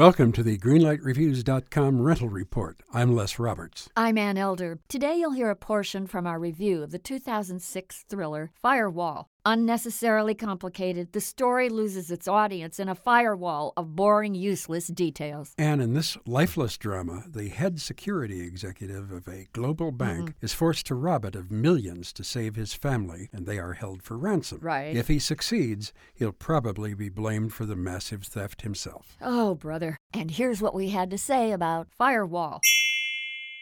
Welcome to the GreenlightReviews.com rental report. I'm Les Roberts. I'm Ann Elder. Today you'll hear a portion from our review of the 2006 thriller Firewall. Unnecessarily complicated, the story loses its audience in a firewall of boring, useless details. And in this lifeless drama, the head security executive of a global bank mm-hmm. is forced to rob it of millions to save his family, and they are held for ransom. Right. If he succeeds, he'll probably be blamed for the massive theft himself. Oh, brother. And here's what we had to say about Firewall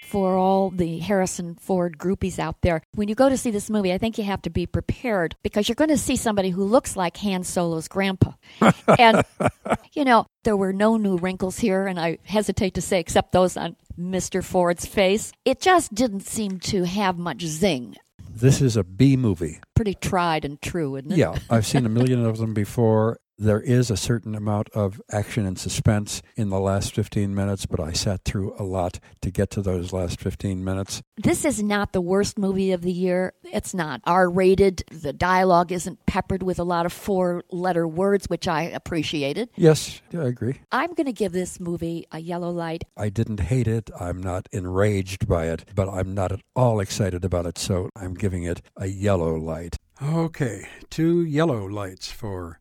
for all the Harrison Ford groupies out there. When you go to see this movie, I think you have to be prepared because you're going to see somebody who looks like Han Solo's grandpa. and, you know, there were no new wrinkles here, and I hesitate to say except those on Mr. Ford's face. It just didn't seem to have much zing. This is a B movie. Pretty tried and true, isn't it? Yeah, I've seen a million of them before, there is a certain amount of action and suspense in the last 15 minutes, but I sat through a lot to get to those last 15 minutes. This is not the worst movie of the year. It's not R rated. The dialogue isn't peppered with a lot of four letter words, which I appreciated. Yes, I agree. I'm going to give this movie a yellow light. I didn't hate it. I'm not enraged by it, but I'm not at all excited about it, so I'm giving it a yellow light. Okay, two yellow lights for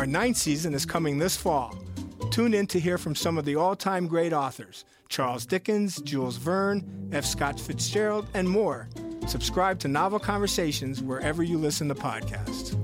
Our ninth season is coming this fall. Tune in to hear from some of the all time great authors Charles Dickens, Jules Verne, F. Scott Fitzgerald, and more. Subscribe to Novel Conversations wherever you listen to podcasts.